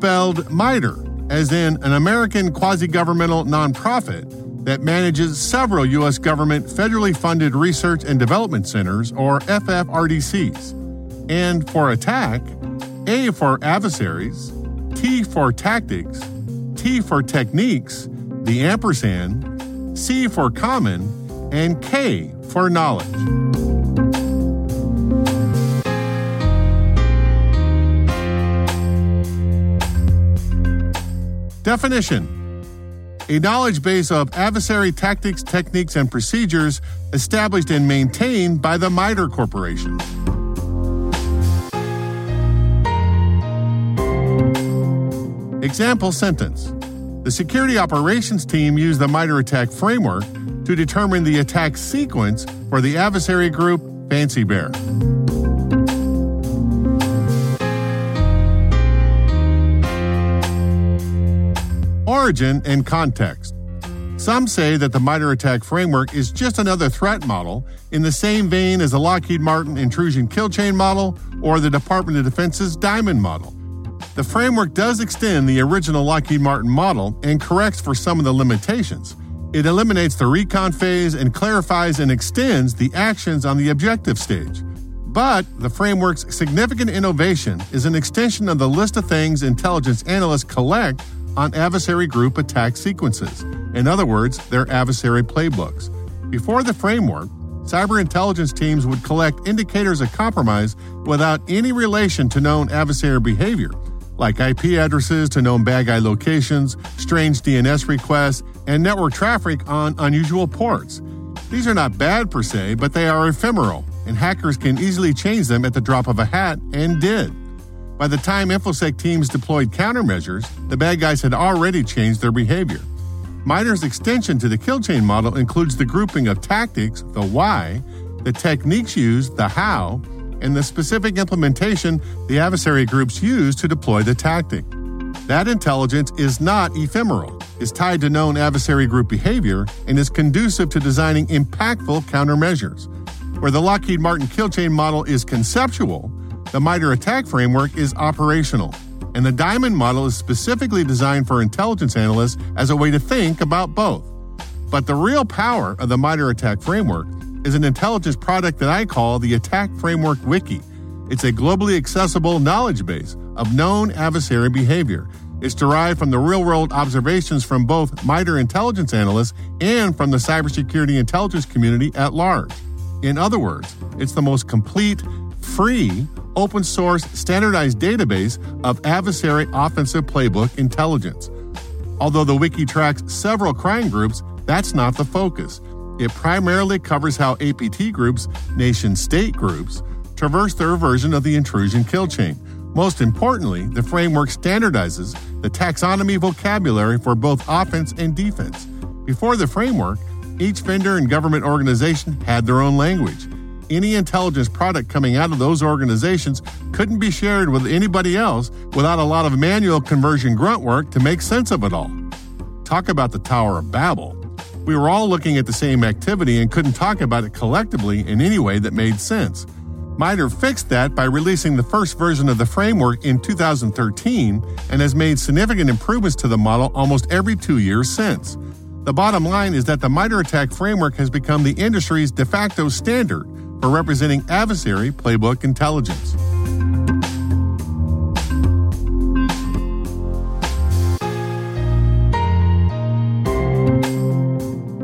Spelled MITRE, as in an American quasi governmental nonprofit that manages several U.S. government federally funded research and development centers, or FFRDCs. And for attack, A for adversaries, T for tactics, T for techniques, the ampersand, C for common, and K for knowledge. Definition a knowledge base of adversary tactics, techniques, and procedures established and maintained by the MITRE Corporation. Example sentence The security operations team used the MITRE ATT&CK framework to determine the attack sequence for the adversary group Fancy Bear. Origin and context. Some say that the MITRE ATT&CK framework is just another threat model in the same vein as the Lockheed Martin intrusion kill chain model or the Department of Defense's Diamond model. The framework does extend the original Lockheed Martin model and corrects for some of the limitations. It eliminates the recon phase and clarifies and extends the actions on the objective stage. But the framework's significant innovation is an extension of the list of things intelligence analysts collect on adversary group attack sequences. In other words, their adversary playbooks. Before the framework, cyber intelligence teams would collect indicators of compromise without any relation to known adversary behavior, like IP addresses to known bad guy locations, strange DNS requests, and network traffic on unusual ports. These are not bad per se, but they are ephemeral, and hackers can easily change them at the drop of a hat, and did. By the time InfoSec teams deployed countermeasures, the bad guys had already changed their behavior. MITRE's extension to the kill chain model includes the grouping of tactics, the why, the techniques used, the how, and the specific implementation the adversary groups use to deploy the tactic. That intelligence is not ephemeral, is tied to known adversary group behavior, and is conducive to designing impactful countermeasures. Where the Lockheed Martin kill chain model is conceptual, the MITRE ATT&CK framework is operational, and the Diamond model is specifically designed for intelligence analysts as a way to think about both. But the real power of the MITRE ATT&CK framework is an intelligence product that I call the Attack Framework Wiki. It's a globally accessible knowledge base of known adversary behavior. It's derived from the real world observations from both MITRE intelligence analysts and from the cybersecurity intelligence community at large. In other words, it's the most complete, free, open source, standardized database of adversary offensive playbook intelligence. Although the wiki tracks several crime groups, that's not the focus. It primarily covers how APT groups, nation state groups, traverse their version of the intrusion kill chain. Most importantly, the framework standardizes the taxonomy vocabulary for both offense and defense. Before the framework, each vendor and government organization had their own language any intelligence product coming out of those organizations couldn't be shared with anybody else without a lot of manual conversion grunt work to make sense of it all. Talk about the Tower of Babel. We were all looking at the same activity and couldn't talk about it collectively in any way that made sense. MITRE fixed that by releasing the first version of the framework in 2013 and has made significant improvements to the model almost every two years since. The bottom line is that the MITRE ATT&CK framework has become the industry's de facto standard for representing adversary playbook intelligence.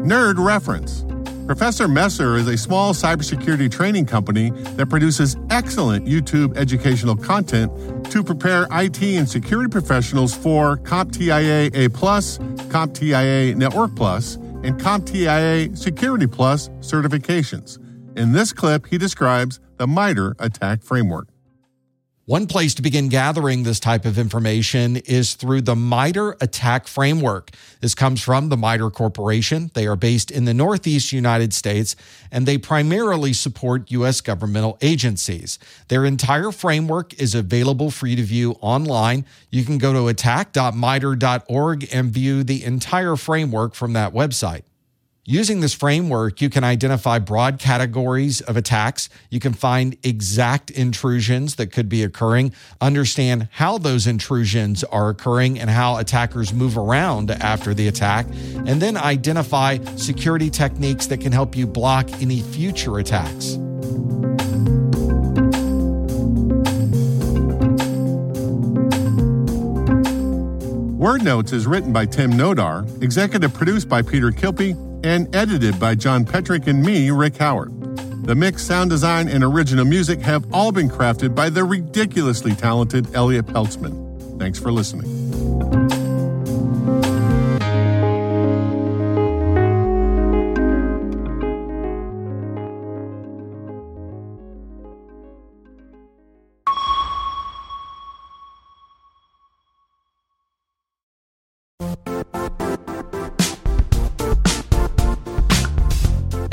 Nerd Reference. Professor Messer is a small cybersecurity training company that produces excellent YouTube educational content to prepare IT and security professionals for CompTIA A+, CompTIA Network Plus, and CompTIA Security Plus certifications. In this clip, he describes the MITRE ATT&CK framework. One place to begin gathering this type of information is through the MITRE ATT&CK framework. This comes from the MITRE Corporation. They are based in the Northeast United States and they primarily support U.S. governmental agencies. Their entire framework is available for you to view online. You can go to attack.mitre.org and view the entire framework from that website. Using this framework, you can identify broad categories of attacks. You can find exact intrusions that could be occurring, understand how those intrusions are occurring and how attackers move around after the attack, and then identify security techniques that can help you block any future attacks. Word Notes is written by Tim Nodar, executive produced by Peter Kilpe, and edited by John Petrik and me, Rick Howard. The mix, sound design, and original music have all been crafted by the ridiculously talented Elliot Peltzman. Thanks for listening.